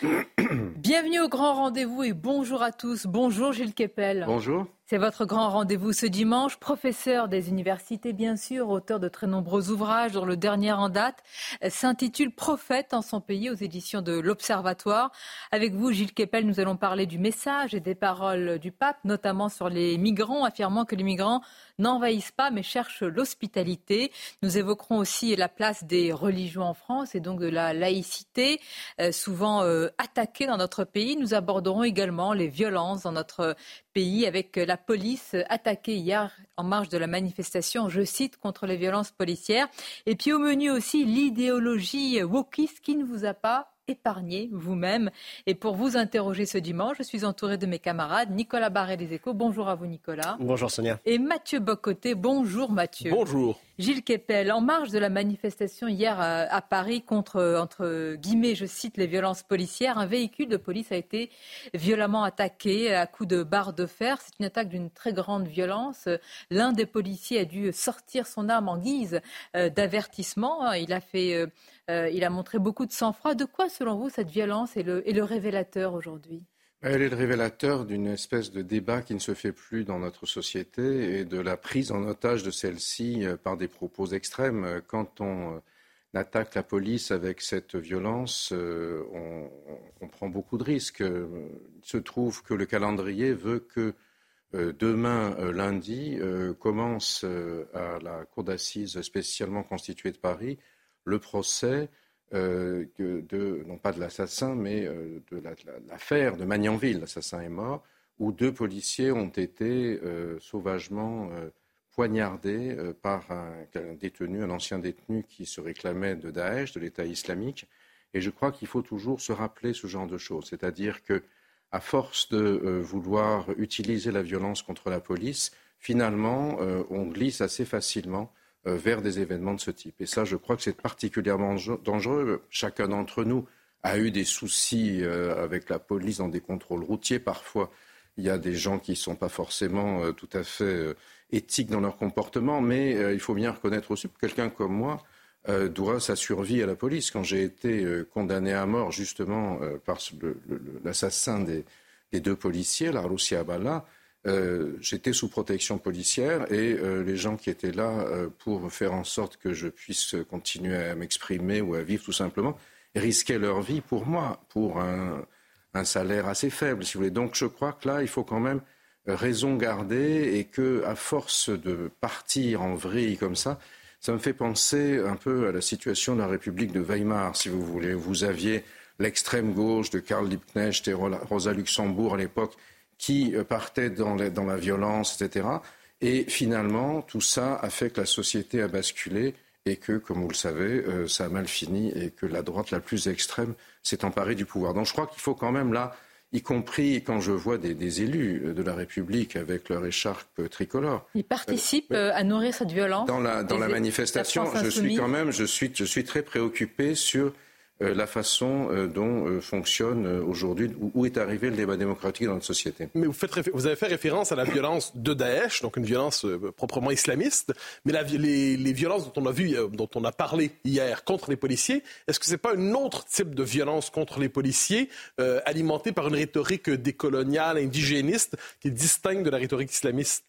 Bienvenue au grand rendez-vous et bonjour à tous. Bonjour Gilles Kepel. Bonjour. C'est votre grand rendez-vous ce dimanche. Professeur des universités, bien sûr, auteur de très nombreux ouvrages, dont le dernier en date s'intitule Prophète en son pays aux éditions de l'Observatoire. Avec vous, Gilles Kepel, nous allons parler du message et des paroles du pape, notamment sur les migrants, affirmant que les migrants n'envahissent pas mais cherchent l'hospitalité. Nous évoquerons aussi la place des religions en France et donc de la laïcité, euh, souvent euh, attaquée dans notre pays. Nous aborderons également les violences dans notre pays avec la police attaquée hier en marge de la manifestation, je cite, contre les violences policières. Et puis au menu aussi l'idéologie wokiste qui ne vous a pas épargné vous-même. Et pour vous interroger ce dimanche, je suis entouré de mes camarades. Nicolas Barret des Échos. Bonjour à vous, Nicolas. Bonjour, Sonia. Et Mathieu Bocoté. Bonjour, Mathieu. Bonjour. Gilles Kepel, en marge de la manifestation hier à, Paris contre, entre guillemets, je cite, les violences policières, un véhicule de police a été violemment attaqué à coups de barre de fer. C'est une attaque d'une très grande violence. L'un des policiers a dû sortir son arme en guise euh, d'avertissement. Il a fait, euh, euh, il a montré beaucoup de sang-froid. De quoi, selon vous, cette violence est le, est le révélateur aujourd'hui? Elle est le révélateur d'une espèce de débat qui ne se fait plus dans notre société et de la prise en otage de celle-ci euh, par des propos extrêmes. Quand on euh, attaque la police avec cette violence, euh, on, prend beaucoup de risques. Il se trouve que le calendrier veut que demain, lundi, commence à la cour d'assises spécialement constituée de Paris le procès euh, non pas de l'assassin, mais euh, de l'affaire de Magnanville, l'assassin est mort, où deux policiers ont été euh, sauvagement poignardés par un, détenu, un ancien détenu qui se réclamait de Daesh, de l'État islamique. Et je crois qu'il faut toujours se rappeler ce genre de choses, c'est-à-dire que à force de vouloir utiliser la violence contre la police, finalement, on glisse assez facilement vers des événements de ce type. Et ça, je crois que c'est particulièrement dangereux. Chacun d'entre nous a eu des soucis euh, avec la police dans des contrôles routiers. Parfois, il y a des gens qui ne sont pas forcément euh, tout à fait éthiques dans leur comportement, mais il faut bien reconnaître aussi que quelqu'un comme moi doit sa survie à la police. Quand j'ai été condamné à mort justement par l'assassin des, deux policiers, la Russia Abala, euh, j'étais sous protection policière et euh, les gens qui étaient là euh, pour faire en sorte que je puisse continuer à m'exprimer ou à vivre tout simplement risquaient leur vie pour moi, pour un, salaire assez faible, si vous voulez. Donc je crois que là, il faut quand même raison garder et que, à force de partir en vrille comme ça, ça me fait penser un peu à la situation de la République de Weimar, si vous voulez. Vous aviez l'extrême gauche de Karl Liebknecht et Rosa Luxembourg à l'époque qui euh, partaient dans, la violence, etc. Et finalement, tout ça a fait que la société a basculé et que, comme vous le savez, euh, ça a mal fini et que la droite la plus extrême s'est emparée du pouvoir. Donc je crois qu'il faut quand même là, y compris quand je vois des, élus de la République avec leur écharpe tricolore. Ils participent euh, à nourrir cette violence. Dans la, dans la manifestation, je suis quand même, je suis, je suis très préoccupé sur la façon euh, dont euh, fonctionne aujourd'hui, où est arrivé le débat démocratique dans notre société. Mais vous, faites, vous avez fait référence à la violence de Daesh, donc une violence proprement islamiste, mais les, les, violences dont on a vu, dont on a parlé hier contre les policiers, est-ce que ce n'est pas un autre type de violence contre les policiers, alimentée par une rhétorique décoloniale, indigéniste, qui distingue de la rhétorique islamiste?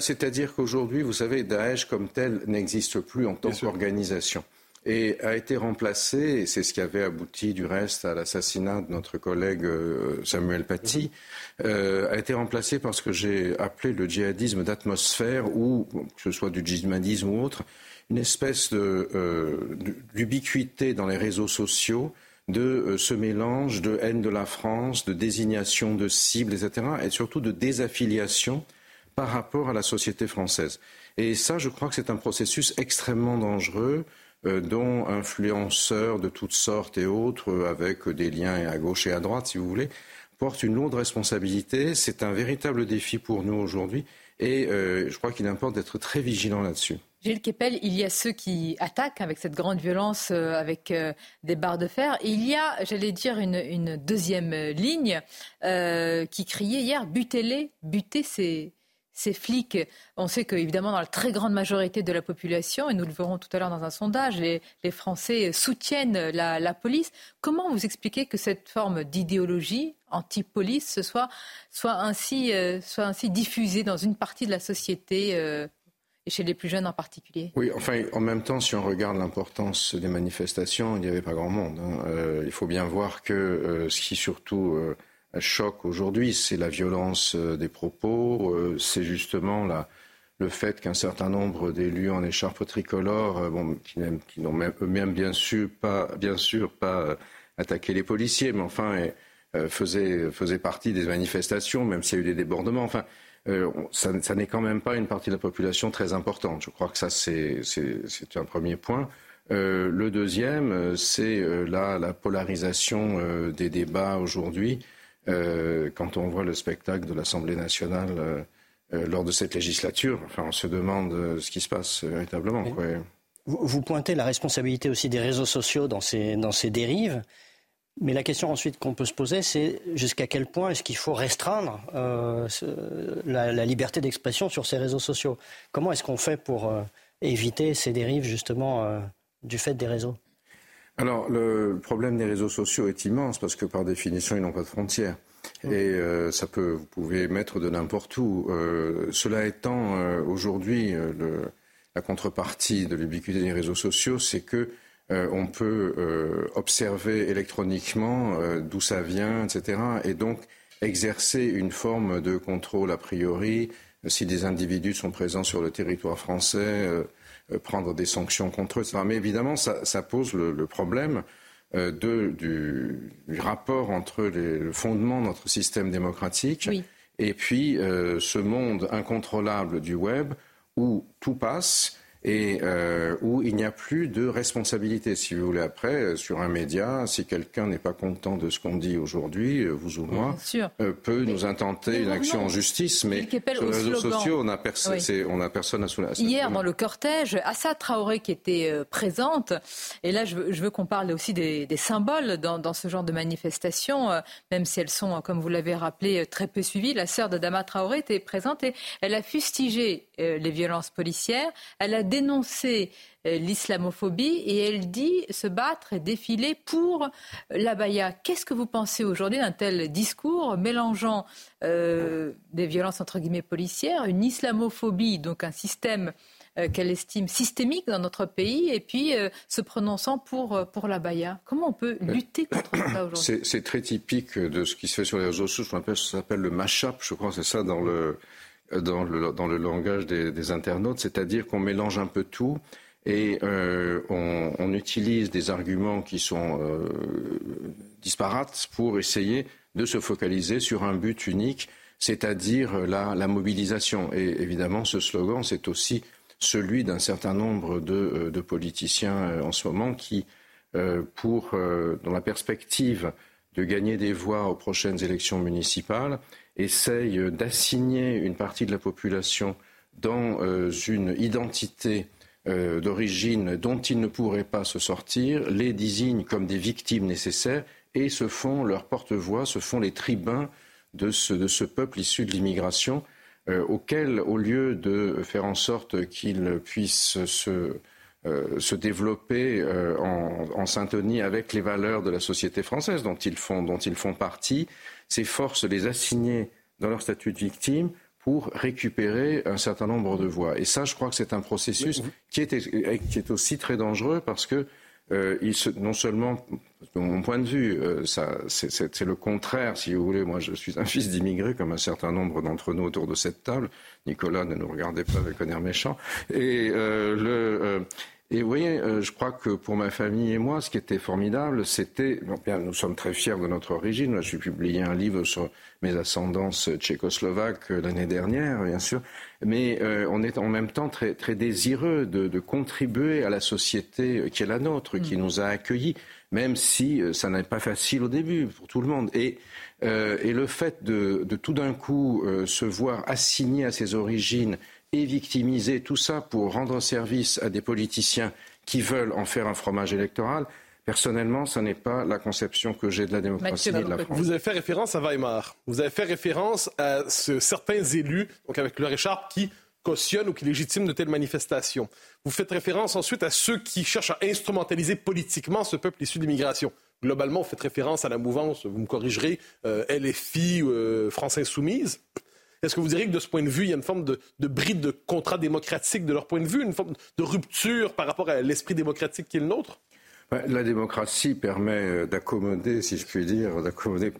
C'est-à-dire qu'aujourd'hui, vous savez, Daesh comme tel n'existe plus en tant qu'organisation et a été remplacé, et c'est ce qui avait abouti du reste à l'assassinat de notre collègue euh, Samuel Paty, euh, a été remplacé par ce que j'ai appelé le djihadisme d'atmosphère, ou que ce soit du djihadisme ou autre, une espèce euh, d'ubiquité dans les réseaux sociaux de ce mélange de haine de la France, de désignation de cibles, etc., et surtout de désaffiliation par rapport à la société française. Et ça, je crois que c'est un processus extrêmement dangereux dont influenceurs de toutes sortes et autres, euh, avec des liens à gauche et à droite, si vous voulez, portent une lourde responsabilité. C'est un véritable défi pour nous aujourd'hui et euh, je crois qu'il importe d'être très vigilant là-dessus. Gilles Kepel, il y a ceux qui attaquent avec cette grande violence, avec des barres de fer. il y a, j'allais dire, une, deuxième ligne qui criait hier butez-les, butez ces, ces flics, on sait qu'évidemment, dans la très grande majorité de la population, et nous le verrons tout à l'heure dans un sondage, les, Français soutiennent la, police. Comment vous expliquez que cette forme d'idéologie anti-police soit, soit, ainsi, euh, soit ainsi diffusée dans une partie de la société euh, et chez les plus jeunes en particulier? Oui, enfin, en même temps, si on regarde l'importance des manifestations, il n'y avait pas grand monde. Hein. Euh, il faut bien voir que ce qui surtout choc aujourd'hui, c'est la violence euh, des propos, euh, c'est justement le fait qu'un certain nombre d'élus en écharpe tricolore, euh, qui, n'ont même, bien sûr pas, attaqué les policiers, mais enfin faisaient, partie des manifestations, même s'il y a eu des débordements. Enfin, ça, n'est quand même pas une partie de la population très importante. Je crois que ça, c'est un premier point. le deuxième, c'est la polarisation des débats aujourd'hui. Euh, quand on voit le spectacle de l'Assemblée nationale euh, euh, lors de cette législature, enfin, on se demande ce qui se passe véritablement. Vous, pointez la responsabilité aussi des réseaux sociaux dans ces, dans ces dérives. Mais la question ensuite qu'on peut se poser, c'est jusqu'à quel point est-ce qu'il faut restreindre la, la, liberté d'expression sur ces réseaux sociaux? Comment est-ce qu'on fait pour éviter ces dérives justement du fait des réseaux? Alors, le problème des réseaux sociaux est immense parce que par définition, ils n'ont pas de frontières. Et euh, ça peut, vous pouvez mettre de n'importe où. Euh, cela étant, euh, aujourd'hui, la contrepartie de l'ubiquité des réseaux sociaux, c'est que on peut observer électroniquement d'où ça vient, etc. Et donc exercer une forme de contrôle a priori si des individus sont présents sur le territoire français prendre des sanctions contre eux. Mais évidemment, ça, pose le, problème euh, du, rapport entre le fondement de notre système démocratique et puis euh, ce monde incontrôlable du web où tout passe et euh, où il n'y a plus de responsabilité, si vous voulez. Après, euh, sur un média, si quelqu'un n'est pas content de ce qu'on dit aujourd'hui, euh, vous ou moi, peut nous intenter une action en justice, mais sur les réseaux sociaux, on n'a personne à soulever. Hier, dans le cortège, Assa Traoré qui était présente, et là, je veux, qu'on parle aussi des, symboles dans, ce genre de manifestations, même si elles sont, comme vous l'avez rappelé, très peu suivies. La sœur de Dama Traoré était présente et elle a fustigé les violences policières. Elle a dénoncer euh, l'islamophobie et elle dit se battre et défiler pour l'abaya. Qu'est-ce que vous pensez aujourd'hui d'un tel discours mélangeant euh, des violences entre guillemets policières, une islamophobie, donc un système euh, qu'elle estime systémique dans notre pays, et puis se prononçant pour, pour l'abaya? Comment on peut lutter contre ça aujourd'hui? C'est très typique de ce qui se fait sur les réseaux sociaux. Ça s'appelle le mash-up, je crois, c'est ça dans le dans le, dans le langage des, internautes, c'est-à-dire qu'on mélange un peu tout et euh, on, utilise des arguments qui sont euh, disparates pour essayer de se focaliser sur un but unique, c'est-à-dire la, la, mobilisation. Et évidemment, ce slogan, c'est aussi celui d'un certain nombre de, euh, de politiciens euh, en ce moment qui, euh, pour, dans la perspective de gagner des voix aux prochaines élections municipales, essaye d'assigner une partie de la population dans euh, une identité euh, d'origine dont ils ne pourraient pas se sortir, les désignent comme des victimes nécessaires et se font leur porte-voix, se font les tribuns de ce, de peuple issu de l'immigration, euh, auquel, au lieu de faire en sorte qu'ils puissent se, se développer en, en, syntonie avec les valeurs de la société française dont ils font, dont ils font partie, ces forces les assigner dans leur statut de victime pour récupérer un certain nombre de voix. Et ça, je crois que c'est un processus qui est, qui est aussi très dangereux parce que euh, il se, non seulement, de mon point de vue, euh, c'est le contraire, si vous voulez. Moi, je suis un fils d'immigrés, comme un certain nombre d'entre nous autour de cette table. Nicolas, ne nous regardez pas avec un air méchant. Et euh, le, et vous voyez, euh, je crois que pour ma famille et moi, ce qui était formidable, c'était, bien, nous sommes très fiers de notre origine. J'ai publié un livre sur mes ascendances tchécoslovaques euh, l'année dernière, bien sûr, mais euh, on est en même temps très, très désireux de, de, contribuer à la société qui est la nôtre, qui mm. nous a accueillis, même si ça n'est pas facile au début pour tout le monde. Et, et le fait de, de tout d'un coup se voir assigné à ses origines et victimiser tout ça pour rendre service à des politiciens qui veulent en faire un fromage électoral, Personnellement, ce n'est pas la conception que j'ai de la démocratie et de la France. Vous avez fait référence à Weimar. Vous avez fait référence à certains élus, donc avec leur écharpe, qui cautionnent ou qui légitiment de telles manifestations. Vous faites référence ensuite à ceux qui cherchent à instrumentaliser politiquement ce peuple issu de l'immigration. Globalement, vous faites référence à la mouvance, vous me corrigerez, euh, LFI, euh, France Insoumise. Est-ce que vous diriez que de ce point de vue, il y a une forme de, de bride de contrat démocratique de leur point de vue, une forme de rupture par rapport à l'esprit démocratique qui est le nôtre? La démocratie permet euh, d'accommoder, si je puis dire, d'accommoder.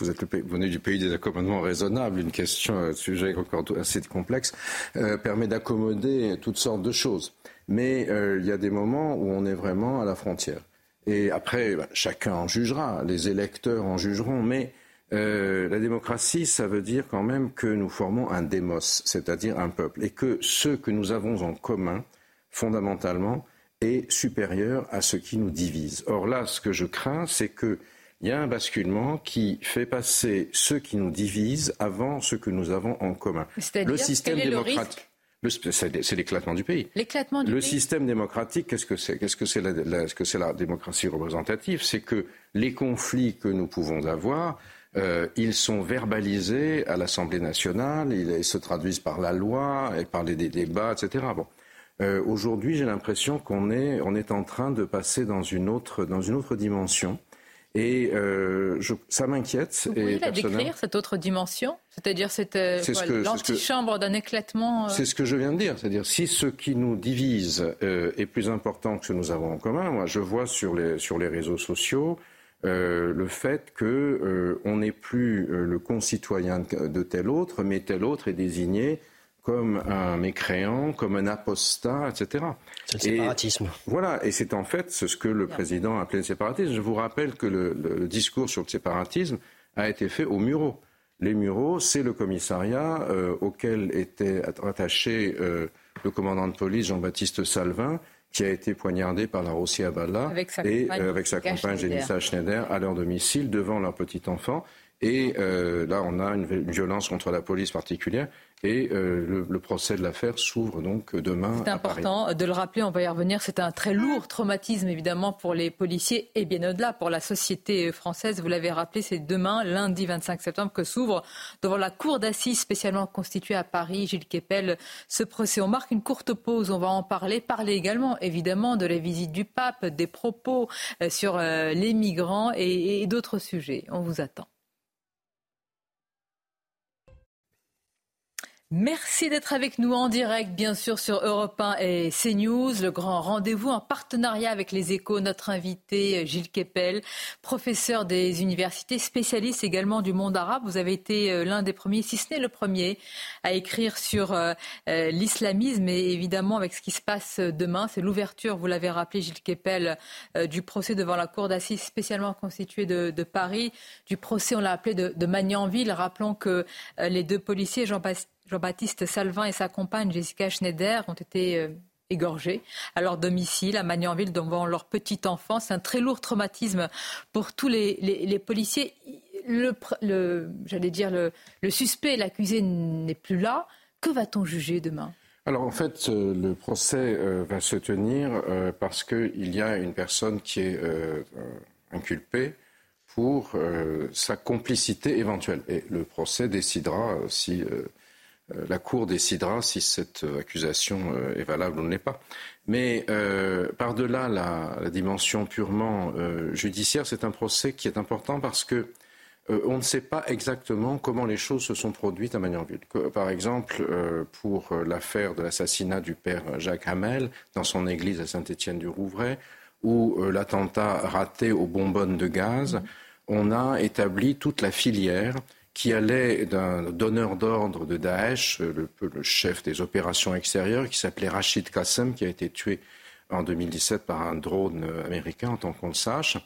Vous êtes le venez du pays des accommodements raisonnables, une question, un sujet encore assez complexe, euh, permet d'accommoder toutes sortes de choses. Mais euh, il y a des moments où on est vraiment à la frontière. Et après, bah, chacun en jugera, les électeurs en jugeront, mais euh, la démocratie, ça veut dire quand même que nous formons un démos, c'est-à-dire un peuple, et que ce que nous avons en commun, fondamentalement, est supérieur à ce qui nous divise. Or là, ce que je crains, c'est qu'il y a un basculement qui fait passer ce qui nous divise avant ce que nous avons en commun. Le système démocratique. C'est l'éclatement du pays. L'éclatement du le système démocratique, qu'est-ce que c'est Qu'est-ce que c'est la, que c'est la démocratie représentative? C'est que les conflits que nous pouvons avoir, euh, ils sont verbalisés à l'Assemblée nationale, ils, se traduisent par la loi et par les, débats, etc. Bon. Euh, aujourd'hui, j'ai l'impression qu'on est, on est en train de passer dans une autre, dans une autre dimension. Et euh, je, ça m'inquiète. Vous pouvez la décrire, cette autre dimension? C'est-à-dire cette euh, l'antichambre d'un éclatement euh? C'est ce que je viens de dire. C'est-à-dire si ce qui nous divise est plus important que ce que nous avons en commun, moi je vois sur les, sur les réseaux sociaux le fait qu'on n'est plus le concitoyen de tel autre, mais tel autre est désigné comme un mécréant, comme un apostat, etc. C'est le séparatisme. voilà, et c'est en fait ce que le président a appelé le séparatisme. Je vous rappelle que le, discours sur le séparatisme a été fait au Mureaux. Les Mureaux, c'est le commissariat euh, auquel était attaché euh, le commandant de police Jean-Baptiste Salvin, qui a été poignardé par la Rossi Abala et euh, avec sa compagne Jenissa Schneider à leur domicile devant leur petit enfant. Et là, on a une violence contre la police particulière. Et euh, le, procès de l'affaire s'ouvre donc demain. C'est important de le rappeler, on va y revenir. C'est un très lourd traumatisme évidemment pour les policiers et bien au-delà pour la société française. Vous l'avez rappelé, c'est demain, lundi 25 septembre, que s'ouvre devant la cour d'assises spécialement constituée à Paris, Gilles Kepel, ce procès. On marque une courte pause, on va en parler. Parler également évidemment de la visite du pape, des propos euh, sur euh, les migrants et d'autres sujets. On vous attend. Merci d'être avec nous en direct, bien sûr, sur Europe 1 et CNews. Le grand rendez-vous en partenariat avec les échos. Notre invité, Gilles Kepel, professeur des universités, spécialiste également du monde arabe. Vous avez été euh, l'un des premiers, si ce n'est le premier, à écrire sur euh, euh, l'islamisme et évidemment avec ce qui se passe demain. C'est l'ouverture, vous l'avez rappelé, Gilles Kepel, du procès devant la cour d'assises spécialement constituée de, Paris. Du procès, on l'a appelé de, de Magnanville. Rappelons que les deux policiers, Jean-Baptiste Jean-Baptiste Salvin et sa compagne Jessica Schneider ont été euh, égorgés à leur domicile à Magnanville devant leur petite enfant. C'est un très lourd traumatisme pour tous les, policiers. Le, j'allais dire le, suspect, l'accusé n'est plus là. Que va-t-on juger demain? Alors en fait, euh, le procès euh, va se tenir parce qu'il y a une personne qui est inculpée pour sa complicité éventuelle. Et le procès décidera si la Cour décidera si cette accusation euh, est valable ou ne l'est pas. Mais euh, par-delà la, dimension purement judiciaire, c'est un procès qui est important parce que on ne sait pas exactement comment les choses se sont produites à Magnanville. Par exemple, pour l'affaire de l'assassinat du père Jacques Hamel dans son église à Saint-Étienne-du-Rouvray, ou l'attentat raté aux bonbonnes de gaz, on a établi toute la filière qui allait d'un donneur d'ordre de Daesh, le, le, chef des opérations extérieures, qui s'appelait Rachid Qassem, qui a été tué en 2017 par un drone américain, en tant qu'on le sache,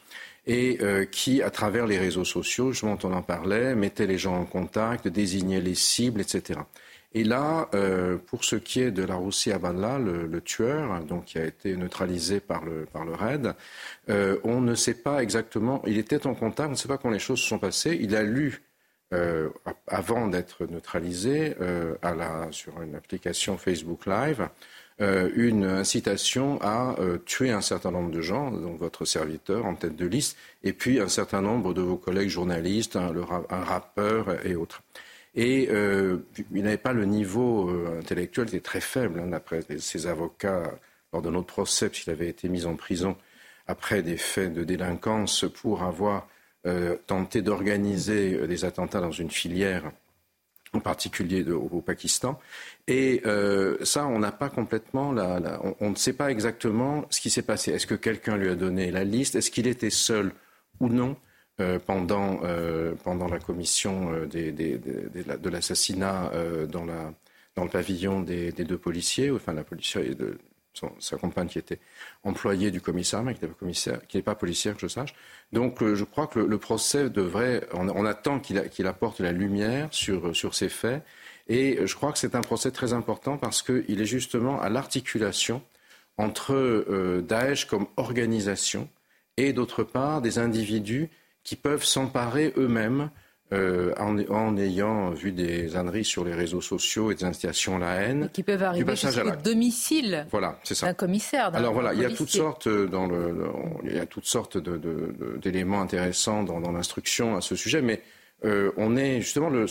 et euh, qui, à travers les réseaux sociaux, justement, on en parlait, mettait les gens en contact, désignait les cibles, etc. Et là, euh, pour ce qui est de la Russie Abadla, le, le, tueur, donc qui a été neutralisé par le, par le RAID, euh, on ne sait pas exactement, il était en contact, on ne sait pas comment les choses se sont passées, il a lu euh, avant d'être neutralisé euh, sur une application Facebook Live, euh, une incitation à tuer un certain nombre de gens, donc votre serviteur en tête de liste, et puis un certain nombre de vos collègues journalistes, un, rappeur et autres. Et il n'avait pas le niveau intellectuel, il était très faible, hein, d'après ses avocats, lors de notre procès, puisqu'il avait été mis en prison après des faits de délinquance pour avoir tenté d'organiser des attentats dans une filière en particulier au, Pakistan. Et euh, ça, on n'a pas complètement, la, on, ne sait pas exactement ce qui s'est passé. Est-ce que quelqu'un lui a donné la liste? Est-ce qu'il était seul ou non euh, pendant, euh, pendant la commission des, de l'assassinat dans, la, dans le pavillon des, deux policiers, enfin la policière de, sa compagne qui était employée du commissariat, mais qui n'est pas, commissaire, pas policière, que je sache. Donc euh, je crois que le, procès devrait, on, attend qu'il apporte la lumière sur, sur ces faits. Et je crois que c'est un procès très important parce qu'il est justement à l'articulation entre euh, Daesh comme organisation et d'autre part des individus qui peuvent s'emparer eux-mêmes euh, en, ayant vu des âneries sur les réseaux sociaux et des incitations à la haine. qui peuvent arriver jusqu'au domicile voilà, d'un commissaire. Alors voilà, il y a toutes sortes, euh, dans le, il y a toutes sortes d'éléments intéressants dans, l'instruction à ce sujet, mais euh, on est justement le,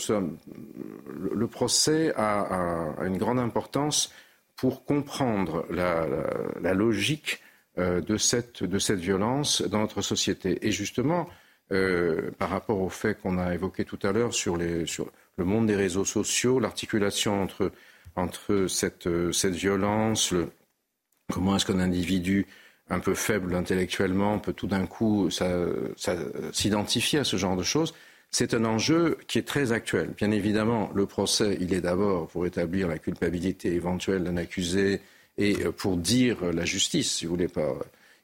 le procès a, une grande importance pour comprendre la, la logique de cette, de cette violence dans notre société. Et justement, euh, par rapport au fait qu'on a évoqué tout à l'heure sur, le monde des réseaux sociaux, l'articulation entre, entre cette, violence, le, comment est-ce qu'un individu un peu faible intellectuellement peut tout d'un coup s'identifier à ce genre de choses, c'est un enjeu qui est très actuel. Bien évidemment, le procès, il est d'abord pour établir la culpabilité éventuelle d'un accusé et euh, pour dire la justice, si vous voulez pas,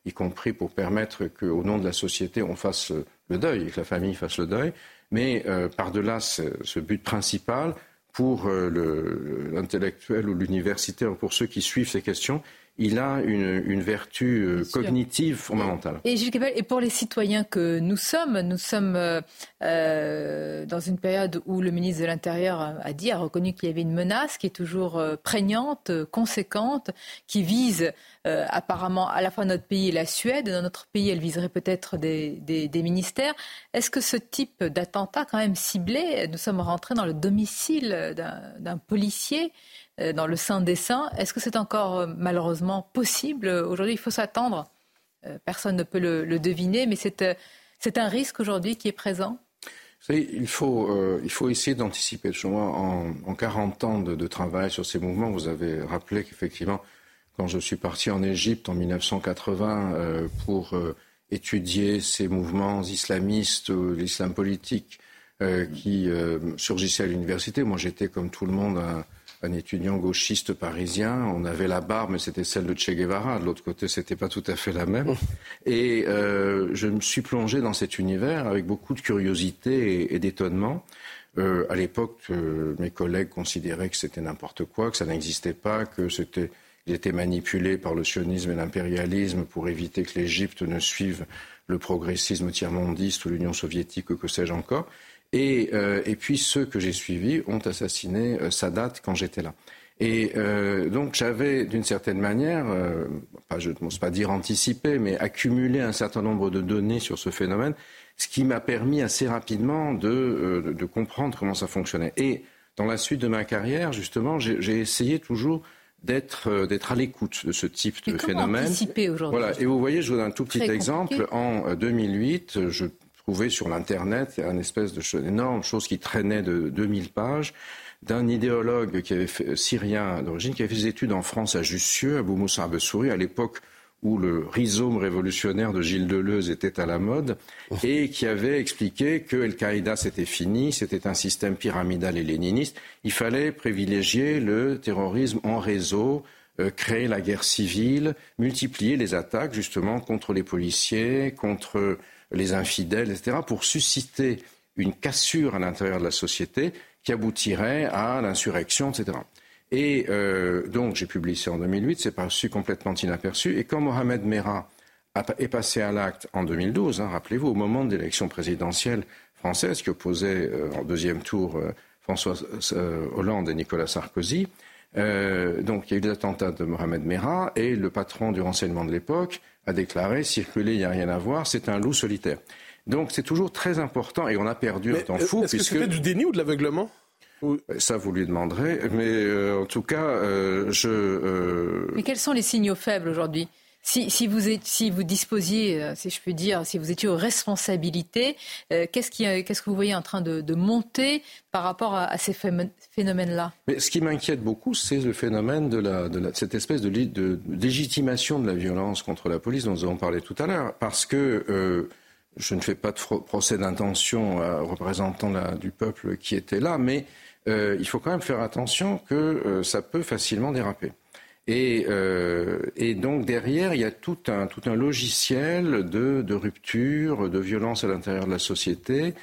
y compris pour permettre qu'au nom de la société, on fasse le deuil et que la famille fasse le deuil. Mais euh, par-delà ce, but principal, pour euh, l'intellectuel ou l'universitaire, pour ceux qui suivent ces questions, il a une, vertu euh, cognitive fondamentale. Et Gilles et pour les citoyens que nous sommes, nous sommes euh, euh, dans une période où le ministre de l'Intérieur a dit, a reconnu qu'il y avait une menace qui est toujours prégnante, conséquente, qui vise apparemment à la fois notre pays et la Suède. Dans notre pays, elle viserait peut-être des, des, ministères. Est-ce que ce type d'attentat, quand même ciblé, nous sommes rentrés dans le domicile d'un policier dans le sein des saints. Est-ce que c'est encore euh, malheureusement possible aujourd'hui Il faut s'attendre. Euh, personne ne peut le, deviner, mais c'est un risque aujourd'hui qui est présent. il faut, essayer d'anticiper. En, en 40 ans de, travail sur ces mouvements, vous avez rappelé qu'effectivement, quand je suis parti en Égypte en 1980 pour étudier ces mouvements islamistes, l'islam politique qui surgissaient à l'université, moi j'étais comme tout le monde un, un étudiant gauchiste parisien. On avait la barbe, mais c'était celle de Che Guevara. De l'autre côté, c'était pas tout à fait la même. Et euh, je me suis plongé dans cet univers avec beaucoup de curiosité et, d'étonnement. Euh, à l'époque, euh, mes collègues considéraient que c'était n'importe quoi, que ça n'existait pas, que c'était il était manipulé par le sionisme et l'impérialisme pour éviter que l'Égypte ne suive le progressisme tiers-mondiste ou l'Union soviétique ou que sais-je encore. Euh, et, puis ceux que j'ai suivis ont assassiné euh, Sadat quand j'étais là. Et euh, donc j'avais d'une certaine manière, pas, je ne pense pas dire anticiper, mais accumulé un certain nombre de données sur ce phénomène, ce qui m'a permis assez rapidement de, comprendre comment ça fonctionnait. Et dans la suite de ma carrière, justement, j'ai essayé toujours d'être à l'écoute de ce type de phénomène. Anticiper aujourd'hui. Voilà. Et vous voyez, je vous donne un tout petit exemple. En 2008, je trouvé sur l'Internet, une espèce de énorme chose qui traînait de 2000 pages d'un idéologue qui avait fait, syrien d'origine, qui avait fait des études en France à Jussieu, à Boumoussa Bessouri, à l'époque où le rhizome révolutionnaire de Gilles Deleuze était à la mode, et qui avait expliqué que Al-Qaïda c'était fini, c'était un système pyramidal et léniniste. Il fallait privilégier le terrorisme en réseau, euh, créer la guerre civile, multiplier les attaques justement contre les policiers, contre les infidèles, etc., pour susciter une cassure à l'intérieur de la société qui aboutirait à l'insurrection, etc. Et euh, donc j'ai publié ça en 2008, c'est passé complètement inaperçu. Et quand Mohamed Merah est passé à l'acte en 2012, hein, rappelez-vous, au moment de l'élection présidentielle française qui opposait euh, en deuxième tour euh, François Hollande et Nicolas Sarkozy, donc il y a eu des attentats de Mohamed Merah et le patron du renseignement de l'époque a déclaré circuler, il n'y a rien à voir, c'est un loup solitaire. Donc c'est toujours très important et on a perdu un temps fou. Est-ce que c'était du déni ou de l'aveuglement ça, vous lui demanderez. Mais euh, en tout cas, euh, je. Euh, mais quels sont les signaux faibles aujourd'hui? Si, vous si vous disposiez, si je puis dire, si vous étiez aux responsabilités, qu'est-ce, qui, qu'est-ce que vous voyez en train de, monter par rapport à, ces phénomènes-là? Mais ce qui m'inquiète beaucoup, c'est le phénomène de, la, de cette espèce de, légitimation de la violence contre la police dont nous avons parlé tout à l'heure. Parce que je ne fais pas de procès d'intention aux représentants du peuple qui étaient là, mais euh, il faut quand même faire attention que euh, ça peut facilement déraper. Euh, et, donc derrière, il y a tout un, tout un logiciel de, de rupture, de violence à l'intérieur de la société.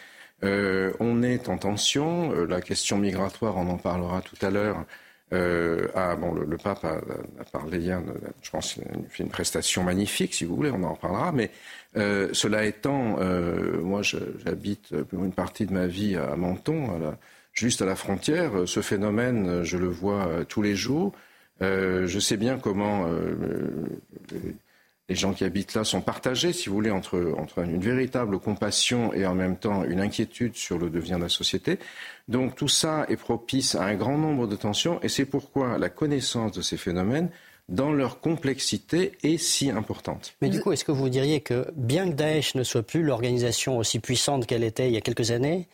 on est en tension. La question migratoire, on en parlera tout à l'heure. ah, bon, le, pape a, parlé hier, je pense qu'il a fait une prestation magnifique, si vous voulez, on en reparlera. Mais cela étant, moi j'habite une partie de ma vie à Menton, juste à la frontière. Ce phénomène, je le vois euh, tous les jours. Euh, je sais bien comment euh, les gens qui habitent là sont partagés, si vous voulez, entre, entre une véritable compassion et en même temps une inquiétude sur le devenir de la société. Donc tout ça est propice à un grand nombre de tensions et c'est pourquoi la connaissance de ces phénomènes dans leur complexité est si importante. Mais du coup, est-ce que vous diriez que bien que Daesh ne soit plus l'organisation aussi puissante qu'elle était il y a quelques années,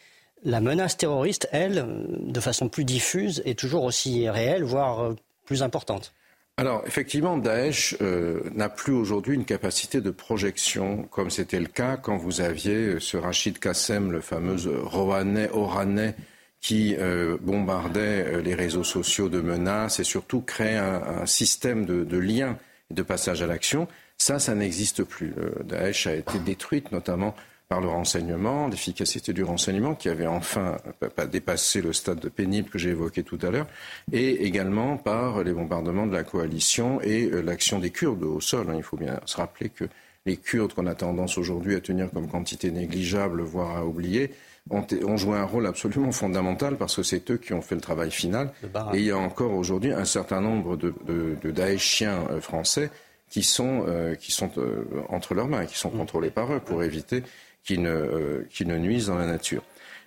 la menace terroriste, elle, de façon plus diffuse, est toujours aussi réelle, voire euh, importante. Alors, effectivement, Daesh euh, n'a plus aujourd'hui une capacité de projection, comme c'était le cas quand vous aviez euh, ce Rachid Kassem, le fameux Rohanais, Oranais, qui bombardait les réseaux sociaux de menaces et surtout créait un, système de, de liens et de passage à l'action. Ça, ça n'existe plus. Daesh a été détruite, notamment par le renseignement, l'efficacité du renseignement qui avait enfin pas dépassé le stade de pénible que j'ai évoqué tout à l'heure, et également par les bombardements de la coalition et euh, l'action des Kurdes au sol. Hein. Il faut bien se rappeler que les Kurdes qu'on a tendance aujourd'hui à tenir comme quantité négligeable, voire à oublier, ont, joué un rôle absolument fondamental parce que c'est eux qui ont fait le travail final. Et il y a encore aujourd'hui un certain nombre de, de, de Daeshiens euh, français qui sont, euh, qui sont entre leurs mains, qui sont contrôlés par eux pour éviter qui ne, euh, qui ne nuisent dans la nature.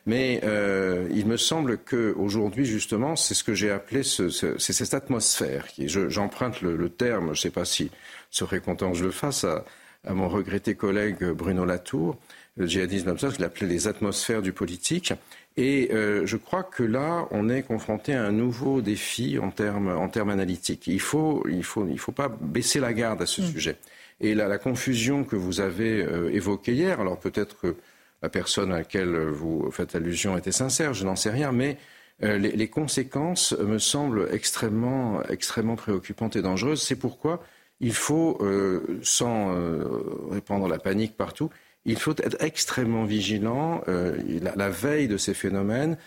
Mais euh, il me semble qu'aujourd'hui, justement, c'est ce que j'ai appelé ce, c'est cette atmosphère. Qui, j'emprunte le, le, terme, je ne sais pas si serait content que je le fasse, à, à mon regretté collègue Bruno Latour, le djihadisme ça, je l'appelais les atmosphères du politique. Et euh, je crois que là, on est confronté à un nouveau défi en termes, en termes analytiques. Il ne faut, il faut, il faut pas baisser la garde à ce mm. sujet. Et la, confusion que vous avez euh, évoquée hier, alors peut-être que la personne à laquelle vous faites allusion était sincère, je n'en sais rien, mais euh, les, conséquences me semblent extrêmement, préoccupantes et dangereuses. C'est pourquoi il faut, euh, sans répandre la panique partout, il faut être extrêmement vigilant. La, la, veille de ces phénomènes,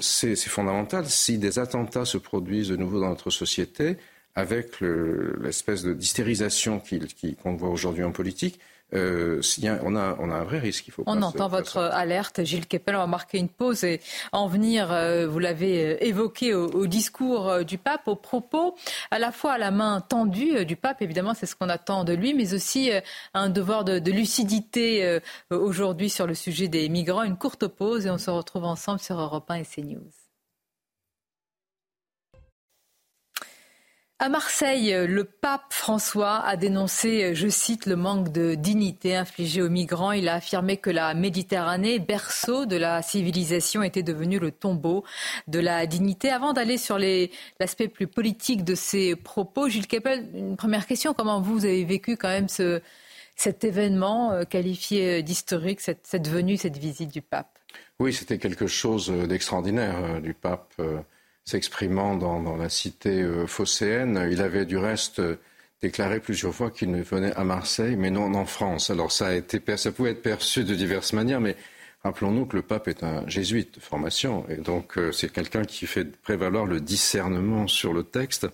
c'est fondamental. Si des attentats se produisent de nouveau dans notre société, avec l'espèce de d'hystérisation qu'on voit aujourd'hui en politique, euh, on, a, on, a, un vrai risque. Il faut on entend votre alerte, Gilles Kepel. On va marquer une pause et en venir, euh, vous l'avez euh, évoqué au, discours euh, du pape, au propos à la fois à la main tendue du pape, évidemment, c'est ce qu'on attend de lui, mais aussi un devoir de, de lucidité aujourd'hui sur le sujet des migrants. Une courte pause et on se retrouve ensemble sur Europe 1 et CNews. À Marseille, le pape François a dénoncé, je cite, le manque de dignité infligé aux migrants. Il a affirmé que la Méditerranée, berceau de la civilisation, était devenue le tombeau de la dignité. Avant d'aller sur l'aspect plus politique de ces propos, Gilles Keppel, une première question. Comment vous avez vécu quand même ce, cet événement euh, qualifié d'historique, cette, venue, cette visite du pape? Oui, c'était quelque chose d'extraordinaire euh, du pape euh, s'exprimant dans, la cité euh, phocéenne. Il avait du reste euh, déclaré plusieurs fois qu'il venait à Marseille, mais non en France. Alors ça, a été, ça pouvait être perçu de diverses manières, mais rappelons-nous que le pape est un jésuite de formation, et donc euh, c'est quelqu'un qui fait prévaloir le discernement sur le texte.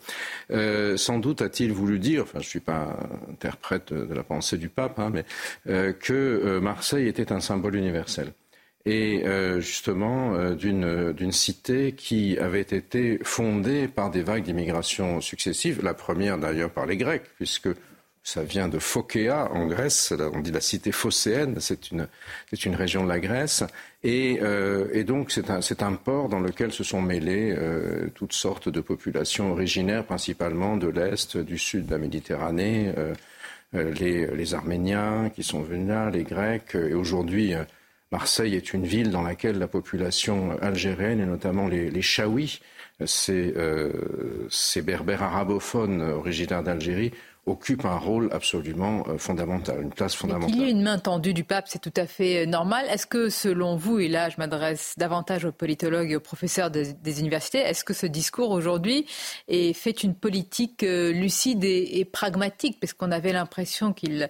sans doute a-t-il voulu dire, enfin je ne suis pas interprète de, la pensée du pape, hein, mais que Marseille était un symbole universel et euh, justement euh, d'une cité qui avait été fondée par des vagues d'immigration successives, la première d'ailleurs par les Grecs, puisque ça vient de Phokea en Grèce, on dit la cité phocéenne, c'est une, une région de la Grèce, et, euh, et donc c'est un, un, port dans lequel se sont mêlées euh, toutes sortes de populations originaires, principalement de l'Est, du Sud de la Méditerranée, euh, les, les, Arméniens qui sont venus là, les Grecs, et aujourd'hui Marseille est une ville dans laquelle la population algérienne, et notamment les, les Chaouis, ces, ces berbères arabophones originaires d'Algérie, occupe un rôle absolument euh, fondamental, une place fondamentale. Qu'il y ait une main tendue du pape, c'est tout à fait euh, normal. Est-ce que selon vous, et là je m'adresse davantage aux politologues et aux professeurs des universités, est-ce que ce discours aujourd'hui fait une politique euh, lucide et, pragmatique? Parce qu'on avait l'impression qu'il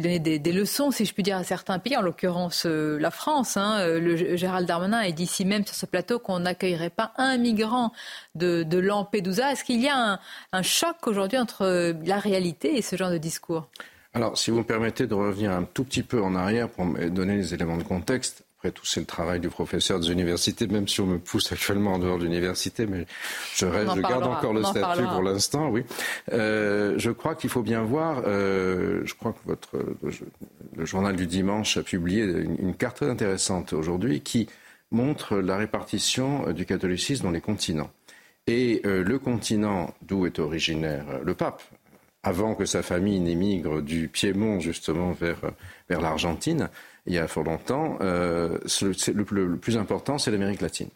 donnait des, leçons, si je puis dire, à certains pays, en l'occurrence la France. Hein. Le, Gérald Darmanin a dit ici même sur ce plateau qu'on n'accueillerait pas un migrant de, Lampedusa. Est-ce qu'il y a un choc aujourd'hui entre la réalité et ce genre de discours? Alors, si vous me permettez de revenir un tout petit peu en arrière pour donner les éléments de contexte. Après tout, c'est le travail du professeur des universités, même si on me pousse actuellement en dehors de l'université, mais je, reste, je garde encore le statut pour l'instant, oui. Euh, je crois qu'il faut bien voir, euh, je crois que votre, le, journal du dimanche a publié une, carte très intéressante aujourd'hui qui montre la répartition euh, du catholicisme dans les continents. Et le continent d'où est originaire le pape, avant que sa famille n'émigre du Piémont justement vers, vers l'Argentine, il y a fort longtemps, euh, le, plus important, c'est l'Amérique latine.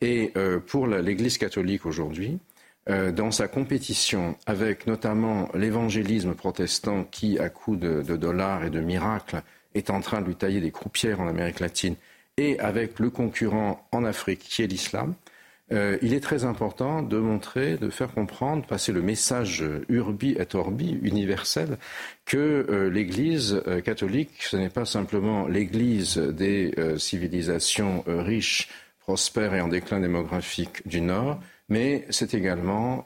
Et euh, pour l'Église catholique aujourd'hui, euh, dans sa compétition avec notamment l'évangélisme protestant qui, à coups de, de, dollars et de miracles, est en train de lui tailler des croupières en Amérique latine, et avec le concurrent en Afrique qui est l'islam, euh, il est très important de montrer, de faire comprendre, passer le message urbi et orbi, universel, que euh, l'Église euh, catholique, ce n'est pas simplement l'Église des civilisations riches, prospères et en déclin démographique du Nord, mais c'est également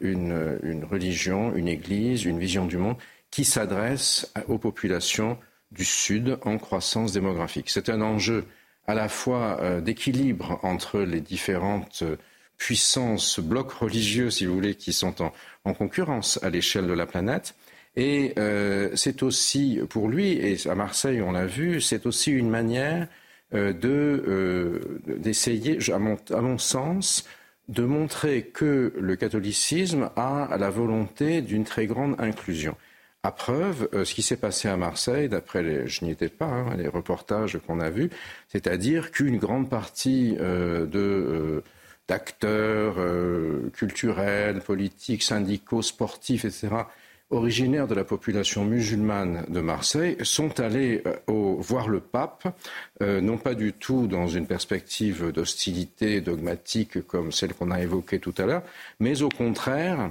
une, une, religion, une Église, une vision du monde qui s'adresse aux populations du Sud en croissance démographique. C'est un enjeu à la fois euh, d'équilibre entre les différentes euh, puissances, blocs religieux, si vous voulez, qui sont en, concurrence à l'échelle de la planète. Et euh, c'est aussi, pour lui, et à Marseille on l'a vu, c'est aussi une manière d'essayer, à, à, mon, sens, de montrer que le catholicisme a la volonté d'une très grande inclusion. À preuve, euh, ce qui s'est passé à Marseille, d'après les, je n'y étais pas, hein, les reportages qu'on a vus, c'est-à-dire qu'une grande partie euh, de euh, d'acteurs culturels, politiques, syndicaux, sportifs, etc., originaires de la population musulmane de Marseille, sont allés voir le pape, non pas du tout dans une perspective d'hostilité dogmatique comme celle qu'on a évoquée tout à l'heure, mais au contraire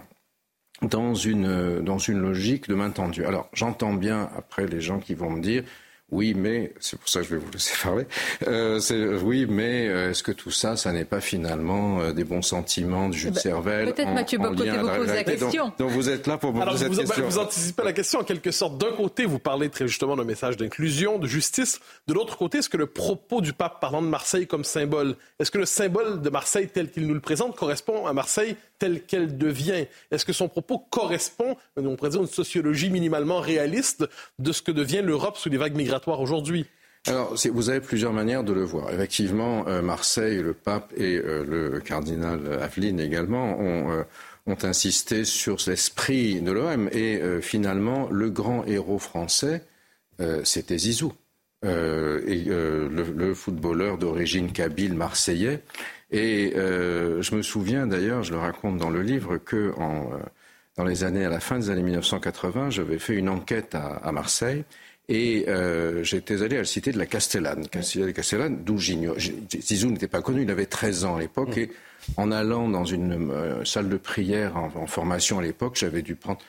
dans une, dans une logique de main tendue. Alors j'entends bien après les gens qui vont me dire oui, mais c'est pour ça que je vais vous laisser parler. Euh, oui, mais euh, est-ce que tout ça, ça n'est pas finalement euh, des bons sentiments du jus de eh ben, cervelle Peut-être Mathieu Bocoté vous pose la question. Donc, vous êtes là pour me poser cette vous, question. Vous anticipez la question en quelque sorte. D'un côté, vous parlez très justement d'un message d'inclusion, de justice. De l'autre côté, est-ce que le propos du pape parlant de Marseille comme symbole, est-ce que le symbole de Marseille tel qu'il nous le présente correspond à Marseille telle qu'elle devient? Est-ce que son propos correspond, on pourrait dire, une sociologie minimalement réaliste de ce que devient l'Europe sous les vagues migratoires aujourd'hui? Alors, vous avez plusieurs manières de le voir. Effectivement, euh, Marseille, le pape et euh, le cardinal Aveline également ont, euh, insisté sur l'esprit de l'OM. Et finalement, le grand héros français, c'était Zizou. le, le, footballeur d'origine kabyle marseillais et euh, je me souviens d'ailleurs, je le raconte dans le livre, que en, euh, dans les années, à la fin des années 1980, j'avais fait une enquête à, à Marseille et euh, j'étais allé à la cité de la Castellane, de Castellane, d'où. Zizou n'était pas connu, il avait 13 ans à l'époque, mm. et en allant dans une euh, salle de prière en, en formation à l'époque, j'avais dû prendre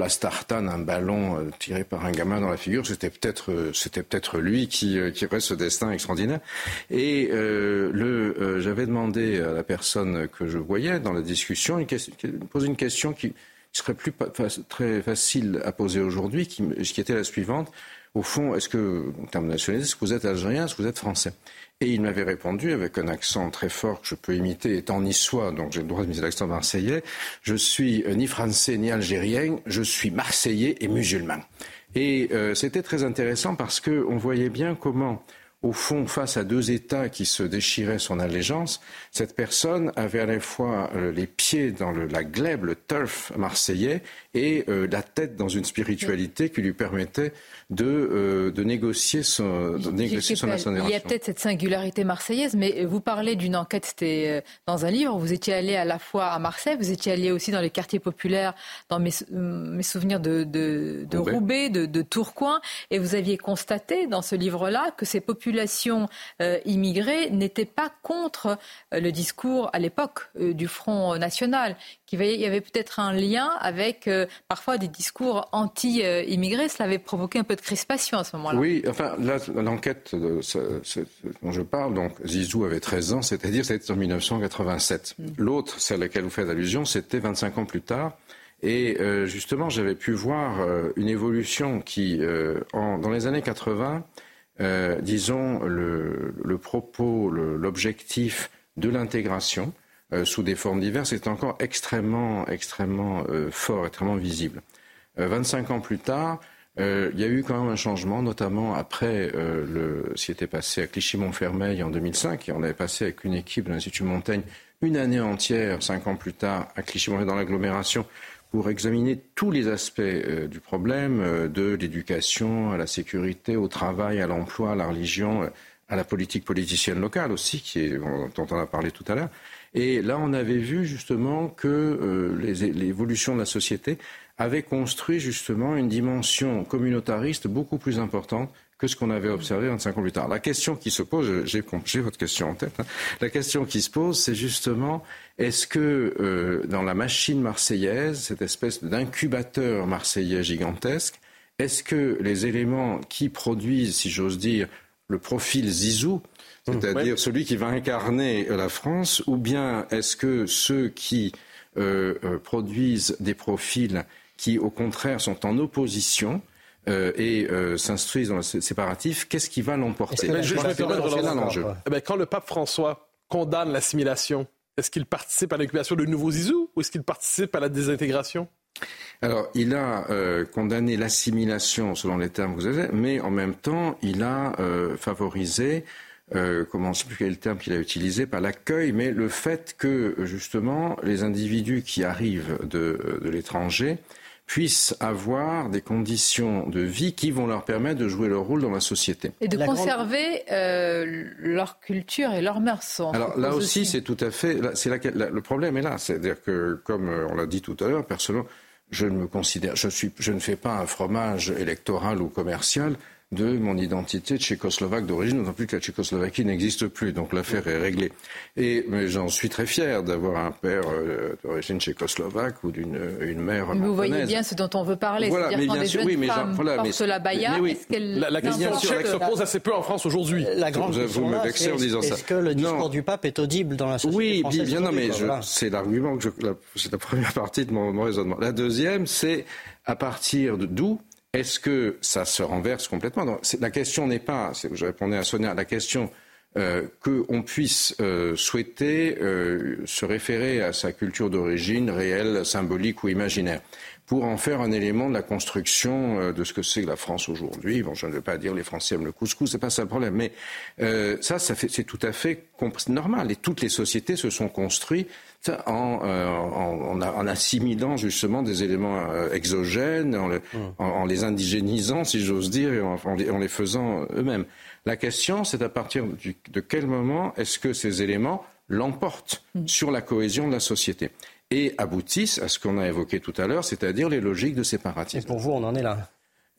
place Tartane, un ballon euh, tiré par un gamin dans la figure, c'était peut-être euh, c'était peut-être lui qui euh, qui aurait ce destin extraordinaire. Et le j'avais demandé à la personne que je voyais dans la discussion une une question qui serait plus très facile à poser aujourd'hui, qui, qui était la suivante. au fond, est-ce que, en termes de nationalité, est-ce que vous êtes algérien, est-ce que vous êtes français? Et il m'avait répondu avec un accent très fort que je peux imiter étant niçois, donc j'ai le droit de miser l'accent marseillais. Je suis ni français ni algérien, je suis marseillais et musulman. Et euh, c'était très intéressant parce qu'on voyait bien comment au fond, face à deux États qui se déchiraient son allégeance, cette personne avait à la fois euh, les pieds dans la glèbe, le turf marseillais, et euh, la tête dans une spiritualité qui lui permettait de, euh, de négocier son, de négocier son Il y a peut-être cette singularité marseillaise, mais vous parlez d'une enquête, c'était dans un livre, vous étiez allé à la fois à Marseille, vous étiez allé aussi dans les quartiers populaires, dans mes, mes souvenirs de, de, de Roubaix, de, de Tourcoing, et vous aviez constaté dans ce livre-là que ces populations population euh, immigrée n'était pas contre euh, le discours à l'époque euh, du Front national, qu'il y avait peut-être un lien avec parfois des discours anti-immigrés. Cela avait provoqué un peu de crispation à ce moment-là. Oui, enfin, l'enquête dont je parle, donc Zizou avait 13 ans, c'est-à-dire c'était en 1987. Mm. L'autre, celle à laquelle vous faites allusion, c'était 25 ans plus tard. Et justement, j'avais pu voir une évolution qui, dans les années 80, euh, disons, le, propos, l'objectif de l'intégration euh, sous des formes diverses est encore extrêmement, extrêmement euh, fort, extrêmement visible. 25 ans plus tard, il y a eu quand même un changement, notamment après le, ce qui était passé à Clichy-Montfermeil en 2005, et on avait passé avec une équipe de l'Institut Montaigne une année entière, cinq ans plus tard, à Clichy-Montfermeil dans l'agglomération, pour examiner tous les aspects euh, du problème, euh, de l'éducation à la sécurité, au travail, à l'emploi, à la religion, euh, à la politique politicienne locale aussi, qui est, dont on a parlé tout à l'heure. Et là, on avait vu justement que l'évolution de la société avait construit justement une dimension communautariste beaucoup plus importante que ce qu'on avait observé 25 ans plus tard. La question qui se pose, j'ai votre question en tête, hein. la question qui se pose, c'est justement, est-ce que euh, dans la machine marseillaise, cette espèce d'incubateur marseillais gigantesque, est-ce que les éléments qui produisent, si j'ose dire, le profil Zizou, mmh, c'est-à-dire celui qui va incarner la France, ou bien est-ce que ceux qui euh, euh, produisent des profils qui, au contraire, sont en opposition euh, et euh, s'instruisent dans le séparatif, qu'est-ce qui va l'emporter? Eh ben, Quand le pape François condamne l'assimilation, est-ce qu'il participe à l'incubation de nouveaux Zizou ou est-ce qu'il participe à la désintégration? Alors, il a euh, condamné l'assimilation, selon les termes que vous avez, mais en même temps, il a favorisé, comment je sais plus quel terme qu'il a utilisé, pas l'accueil, mais le fait que, justement, les individus qui arrivent de, de l'étranger puissent avoir des conditions de vie qui vont leur permettre de jouer leur rôle dans la société. Et de conserver euh, leur culture et leur mœurs. Alors là aussi, c'est tout à fait. C'est le problème est là. C'est-à-dire que, comme euh, on l'a dit tout à l'heure, personnellement, je ne me considère, je, suis, je ne fais pas un fromage électoral ou commercial de mon identité tchécoslovaque d'origine, d'autant plus que la Tchécoslovaquie n'existe plus, donc l'affaire est réglée. Et mais j'en suis très fier d'avoir un père euh, d'origine tchécoslovaque ou d'une une mère mais Vous voyez bien ce dont on veut parler, voilà, mais bien sûr, oui, mais voilà, mais, la baya, oui, la, la, question tchèque se pose assez peu en France aujourd'hui. La grande vous, vous me vexez en disant ça. Est-ce que le discours du pape est audible dans la société oui, française Oui, bien, non, mais c'est l'argument que je, c'est la première partie de mon, mon raisonnement. La deuxième, c'est à partir d'où est-ce que ça se renverse complètement La question n'est pas, je répondais à Sonia, la question euh, qu'on puisse euh, souhaiter euh, se référer à sa culture d'origine réelle, symbolique ou imaginaire pour en faire un élément de la construction de ce que c'est la France aujourd'hui. Bon, je ne veux pas dire les Français aiment le couscous, c'est pas ça le problème, mais ça, c'est tout à fait normal. Et toutes les sociétés se sont construites en, euh, en, en, assimilant justement des éléments exogènes, en, mmh. en, les indigénisant, si j'ose dire, et en, les, faisant eux-mêmes. La question, c'est à partir de quel moment est-ce que ces éléments l'emportent mmh. sur la cohésion de la société et aboutissent à ce qu'on a évoqué tout à l'heure, c'est-à-dire les logiques de séparatisme. Et pour vous, on en est là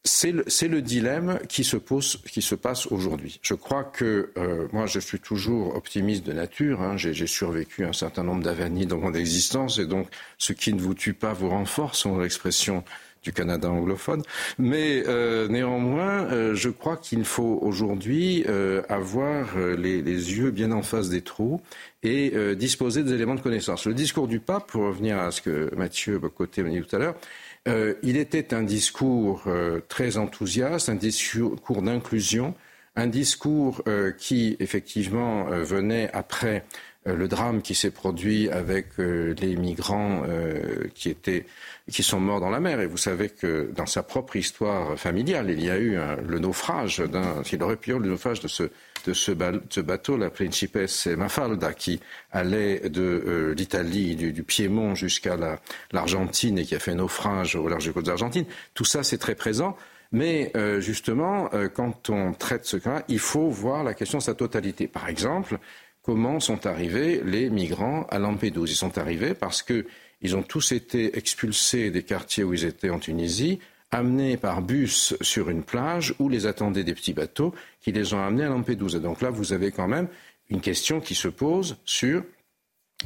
c'est le, le, dilemme qui se, pose, qui se passe aujourd'hui. Je crois que euh, moi, je suis toujours optimiste de nature. Hein. J'ai survécu un certain nombre d'avanies dans mon existence, et donc ce qui ne vous tue pas vous renforce, selon l'expression du Canada anglophone. Mais euh, néanmoins, euh, je crois qu'il faut aujourd'hui euh, avoir les, les, yeux bien en face des trous et disposer des éléments de connaissance. Le discours du pape, pour revenir à ce que Mathieu Bocoté m'a dit tout à l'heure, Euh, il était un discours euh, très enthousiaste, un discours d'inclusion, un discours euh, qui, effectivement, venait après le drame qui s'est produit avec les migrants qui, étaient, qui sont morts dans la mer. Et vous savez que dans sa propre histoire familiale, il y a eu le naufrage d'un, il aurait pu y avoir le naufrage de ce de ce, bateau, la Principesse Mafalda, qui allait de euh, l'Italie, du, Piémont jusqu'à l'Argentine et qui a fait naufrage au large des côtes d'Argentine. Tout ça, c'est très présent. Mais euh, justement, euh, quand on traite ce cas, il faut voir la question de sa totalité. Par exemple, comment sont arrivés les migrants à Lampedusa Ils sont arrivés parce qu'ils ont tous été expulsés des quartiers où ils étaient en Tunisie amenés par bus sur une plage où les attendaient des petits bateaux qui les ont amenés à Lampedusa. Donc là, vous avez quand même une question qui se pose sur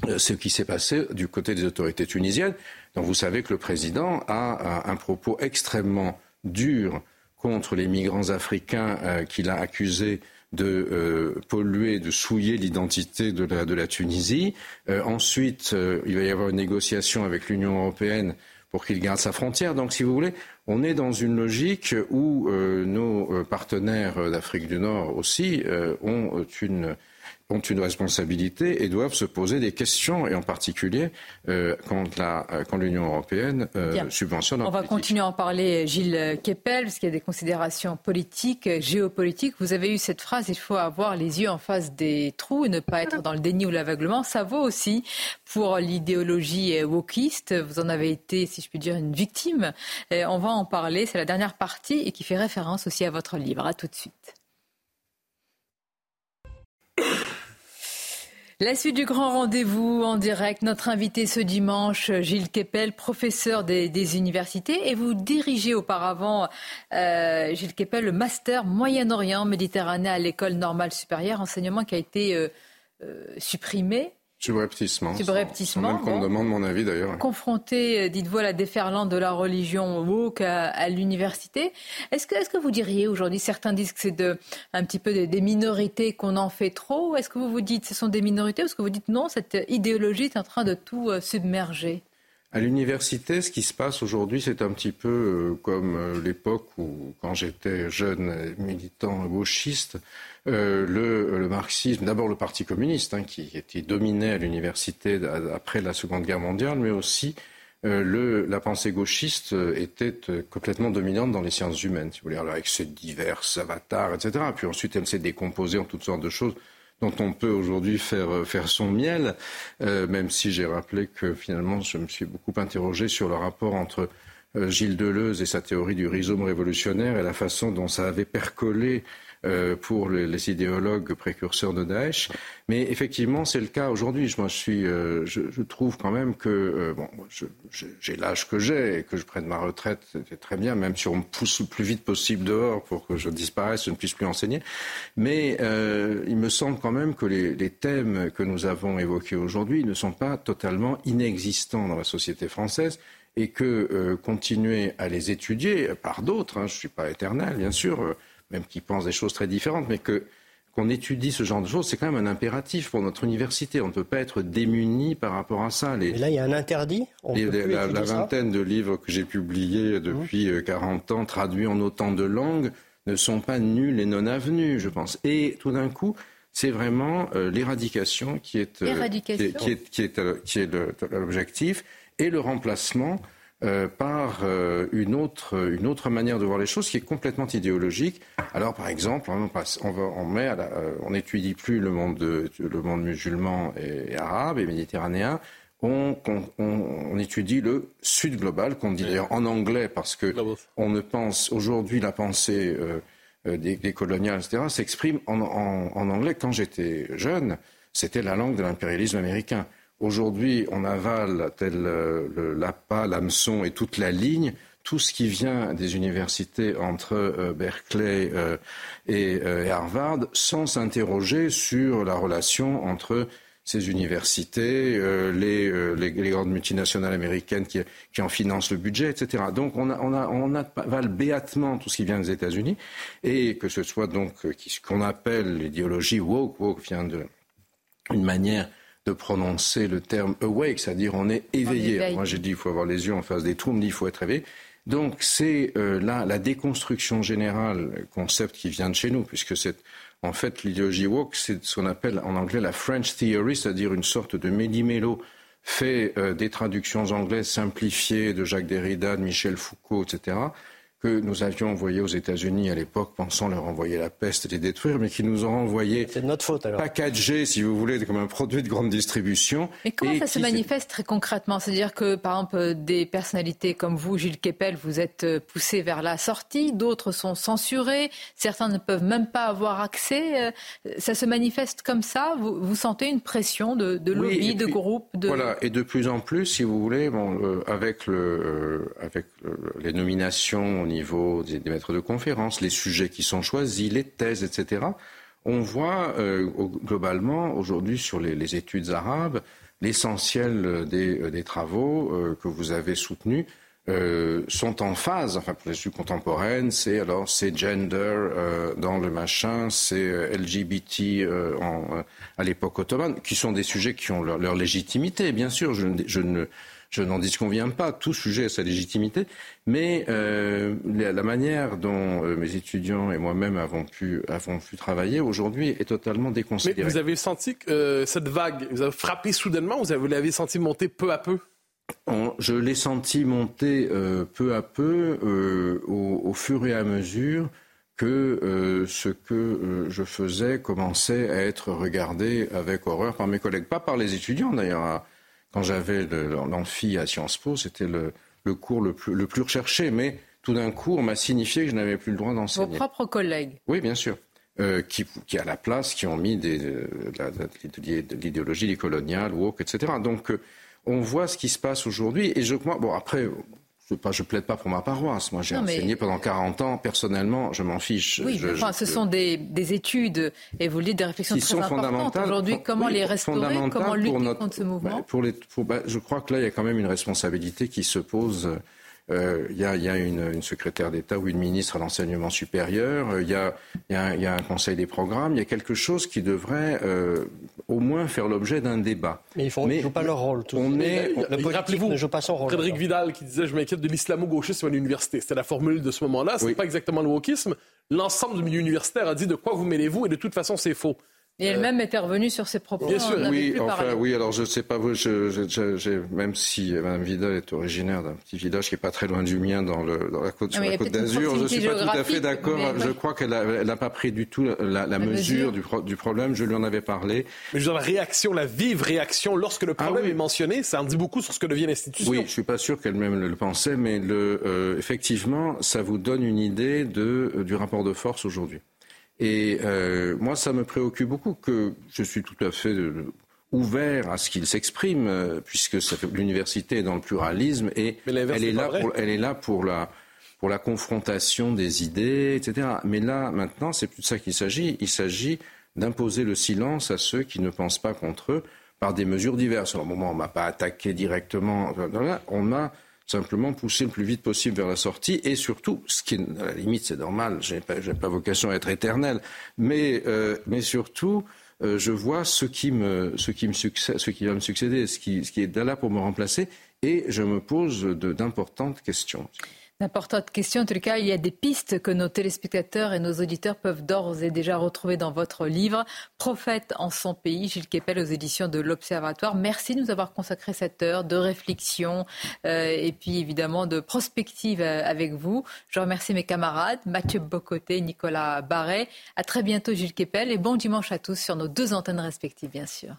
euh, ce qui s'est passé du côté des autorités tunisiennes. Donc vous savez que le président a un propos extrêmement dur contre les migrants africains euh, qu'il a accusés de euh, polluer, de souiller l'identité de la, de la, Tunisie. ensuite, il va y avoir une négociation avec l'Union européenne pour qu'il garde sa frontière. Donc, si vous voulez, on est dans une logique où euh, nos euh, partenaires d'Afrique du Nord aussi euh, ont une ont une responsabilité et doivent se poser des questions, et en particulier euh, quand, la, euh, quand l'Union européenne euh, subventionne. On va continuer à en parler, Gilles Kepel, parce qu'il y a des considérations politiques, géopolitiques. Vous avez eu cette phrase il faut avoir les yeux en face des trous et ne pas être dans le déni ou l'aveuglement. Ça vaut aussi pour l'idéologie wokiste. Vous en avez été, si je puis dire, une victime. Et on va en parler. C'est la dernière partie et qui fait référence aussi à votre livre. À tout de suite. La suite du grand rendez-vous en direct. Notre invité ce dimanche, Gilles Kepel, professeur des, universités. Et vous dirigez auparavant, euh, Gilles Kepel, le master Moyen-Orient Méditerranée à l'école normale supérieure, enseignement qui a été euh, euh, supprimé Subrepticement. Subrepticement. Même qu'on demande mon avis d'ailleurs. Confronté, euh, dites-vous, à la déferlante de la religion woke à, l'université. Est-ce que, est-ce que vous diriez aujourd'hui, certains disent que c'est de, un petit peu des minorités qu'on en fait trop. Est-ce que vous vous dites ce sont des minorités ou est-ce que vous dites non, cette idéologie est en train de tout euh, submerger? À l'université, ce qui se passe aujourd'hui, c'est un petit peu euh, comme l'époque où, quand j'étais jeune militant gauchiste, euh, le, marxisme, d'abord le Parti communiste, hein, qui était dominé à l'université après la Seconde Guerre mondiale, mais aussi euh, la pensée gauchiste euh, était complètement dominante dans les sciences humaines, si vous voulez, avec ses divers avatars, etc. Puis ensuite, elle s'est décomposée en toutes sortes de choses dont on peut aujourd'hui faire, faire son miel, même si j'ai rappelé que finalement, je me suis beaucoup interrogé sur le rapport entre Gilles Deleuze et sa théorie du rhizome révolutionnaire et la façon dont ça avait percolé euh, pour les, idéologues précurseurs de Daesh. Mais effectivement, c'est le cas aujourd'hui. Je, euh, je, trouve quand même que euh, bon, j'ai l'âge que j'ai et que je prenne ma retraite, c'est très bien, même si on me pousse le plus vite possible dehors pour que je disparaisse, je ne puisse plus enseigner. Mais il me semble quand même que les, les thèmes que nous avons évoqués aujourd'hui ne sont pas totalement inexistants dans la société française et que continuer à les étudier par d'autres, hein, je ne suis pas éternel bien sûr, même qui pensent des choses très différentes, mais que qu'on étudie ce genre de choses, c'est quand même un impératif pour notre université. On ne peut pas être démuni par rapport à ça. Les, là, il y a un interdit La, vingtaine de livres que j'ai publiés depuis 40 mmh. ans, traduits en autant de langues, ne sont pas nuls et non avenus, je pense. Et tout d'un coup, c'est vraiment euh, l'éradication qui est, euh, qui est, qui est, qui est, euh, qui est l'objectif et le remplacement euh, par euh, une, autre, une autre manière de voir les choses qui est complètement idéologique. Alors, par exemple, on, passe, on, va, on, met euh, on n'étudie plus le monde, de, le monde musulman et, arabe et méditerranéen. On, on, étudie le sud global, qu'on dit d'ailleurs en anglais, parce que on ne pense aujourd'hui la pensée des, des, coloniales, etc., s'exprime en, en, en anglais. Quand j'étais jeune, c'était la langue de l'impérialisme américain. Aujourd'hui, on avale, tel euh, le l'appât, l'hameçon et toute la ligne, tout ce qui vient des universités entre euh, Berkeley euh, et, Harvard, sans s'interroger sur la relation entre ces universités, les, grandes multinationales américaines qui, en financent le budget, etc. Donc on, on, avale béatement tout ce qui vient des États-Unis, et que ce soit donc ce qu'on appelle l'idéologie woke, woke vient de une manière de prononcer le terme awake, c'est-à-dire on est éveillé. Moi j'ai dit il faut avoir les yeux en face des trous, on me dit il faut être éveillé. Donc c'est euh, là la déconstruction générale, concept qui vient de chez nous, puisque c'est en fait l'idéologie woke, c'est ce qu'on appelle en anglais la French theory, c'est-à-dire une sorte de méli-mélo fait euh, des traductions anglaises simplifiées de Jacques Derrida, de Michel Foucault, etc que nous avions envoyé aux États-Unis à l'époque, pensant leur envoyer la peste et les détruire, mais qui nous ont envoyé C'est notre faute alors. packagé, si vous voulez, comme un produit de grande distribution. Mais comment ça se manifeste très concrètement? C'est-à-dire que, par exemple, des personnalités comme vous, Gilles Kepel, vous êtes euh, poussé vers la sortie, d'autres sont censurés, certains ne peuvent même pas avoir accès. Euh, ça se manifeste comme ça? Vous, vous sentez une pression de, de lobby, de groupe de... Voilà, et de plus en plus, si vous voulez, bon, euh, avec, le, avec les nominations au niveau des, maîtres de conférences, les sujets qui sont choisis, les thèses, etc. On voit euh, globalement aujourd'hui sur les, études arabes l'essentiel des, euh, travaux euh, que vous avez soutenus sont en phase, enfin pour les études contemporaines, c'est alors c'est gender dans le machin, c'est LGBT à l'époque ottomane, qui sont des sujets qui ont leur, légitimité, bien sûr. je ne je n'en disconviens pas, tout sujet a sa légitimité, mais euh, la, manière dont euh, mes étudiants et moi-même avons pu, avons pu travailler aujourd'hui est totalement déconsidérée. Mais vous avez senti que euh, cette vague vous a frappé soudainement ou vous l'avez senti monter peu à peu? Je l'ai senti monter peu à peu au, au, fur et à mesure que ce que je faisais commençait à être regardé avec horreur par mes collègues, pas par les étudiants d'ailleurs quand j'avais l'amphi à Sciences Po, c'était le, cours le plus, recherché. Mais tout d'un coup, on m'a signifié que je n'avais plus le droit d'enseigner. Vos propres collègues Oui, bien sûr. Euh, qui, qui, à la place, qui ont mis des, de, l'idéologie des coloniales, woke, etc. Donc, euh, on voit ce qui se passe aujourd'hui. Et je crois, bon, après, je ne plaide pas pour ma paroisse. Moi, j'ai enseigné pendant 40 ans. Personnellement, je m'en fiche. Oui, enfin, ce sont des, études, et vous le dites, des réflexions très importantes aujourd'hui. Comment les restaurer Comment lutter contre ce mouvement bah, pour les, bah, Je crois que là, il y a quand même une responsabilité qui se pose euh, il y, a, une, secrétaire d'État ou une ministre à l'enseignement supérieur, euh, il y, a, un conseil des programmes, il y a quelque chose qui devrait euh, au moins faire l'objet d'un débat. Mais ils ne jouent pas leur rôle. Tout on est, Rappelez-vous, ne joue pas son rôle. Frédéric Vidal qui disait je m'inquiète de l'islamo-gauchisme à l'université. C'était la formule de ce moment-là. Ce n'est pas exactement le wokisme. L'ensemble du milieu universitaire a dit de quoi vous mêlez-vous? Et de toute façon c'est faux. Et elle-même était revenue sur ses propos. Bien sûr, oui, enfin, oui, alors je ne sais pas, je, même si Mme Vidal est originaire d'un petit village qui n'est pas très loin du mien dans, le, dans la côte, sur la côte d'Azur, je ne suis pas tout à fait d'accord. Je crois qu'elle n'a pas pris du tout la, mesure, Du, du, problème. Je lui en avais parlé. Mais je veux dire, la réaction, la vive réaction, lorsque le ah problème est mentionné, ça en dit beaucoup sur ce que devient l'institution. Oui, je ne suis pas sûr qu'elle-même le pensait, mais le, euh, effectivement, ça vous donne une idée de, euh, du rapport de force aujourd'hui. Et euh, moi, ça me préoccupe beaucoup que je suis tout à fait euh, ouvert à ce qu'il s'exprime, euh, puisque l'université est dans le pluralisme et elle est, là pour, elle est là pour la, pour la confrontation des idées, etc. Mais là, maintenant, c'est plus de ça qu'il s'agit. Il s'agit d'imposer le silence à ceux qui ne pensent pas contre eux par des mesures diverses. Au moment, on m'a pas attaqué directement. On m'a simplement pousser le plus vite possible vers la sortie. Et surtout, ce qui est, à la limite c'est normal, je n'ai pas, pas, vocation à être éternel, mais, euh, mais surtout, euh, je vois ce qui, me, ce, qui me succède, ce qui va me succéder, ce qui, ce qui est là pour me remplacer, et je me pose d'importantes questions. D'importantes questions. En tout cas, il y a des pistes que nos téléspectateurs et nos auditeurs peuvent d'ores et déjà retrouver dans votre livre, Prophète en son pays, Gilles Kepel aux éditions de l'Observatoire. Merci de nous avoir consacré cette heure de réflexion euh, et puis évidemment de prospective euh, avec vous. Je remercie mes camarades, Mathieu Bocoté, Nicolas Barret. À très bientôt, Gilles Kepel, et bon dimanche à tous sur nos deux antennes respectives, bien sûr.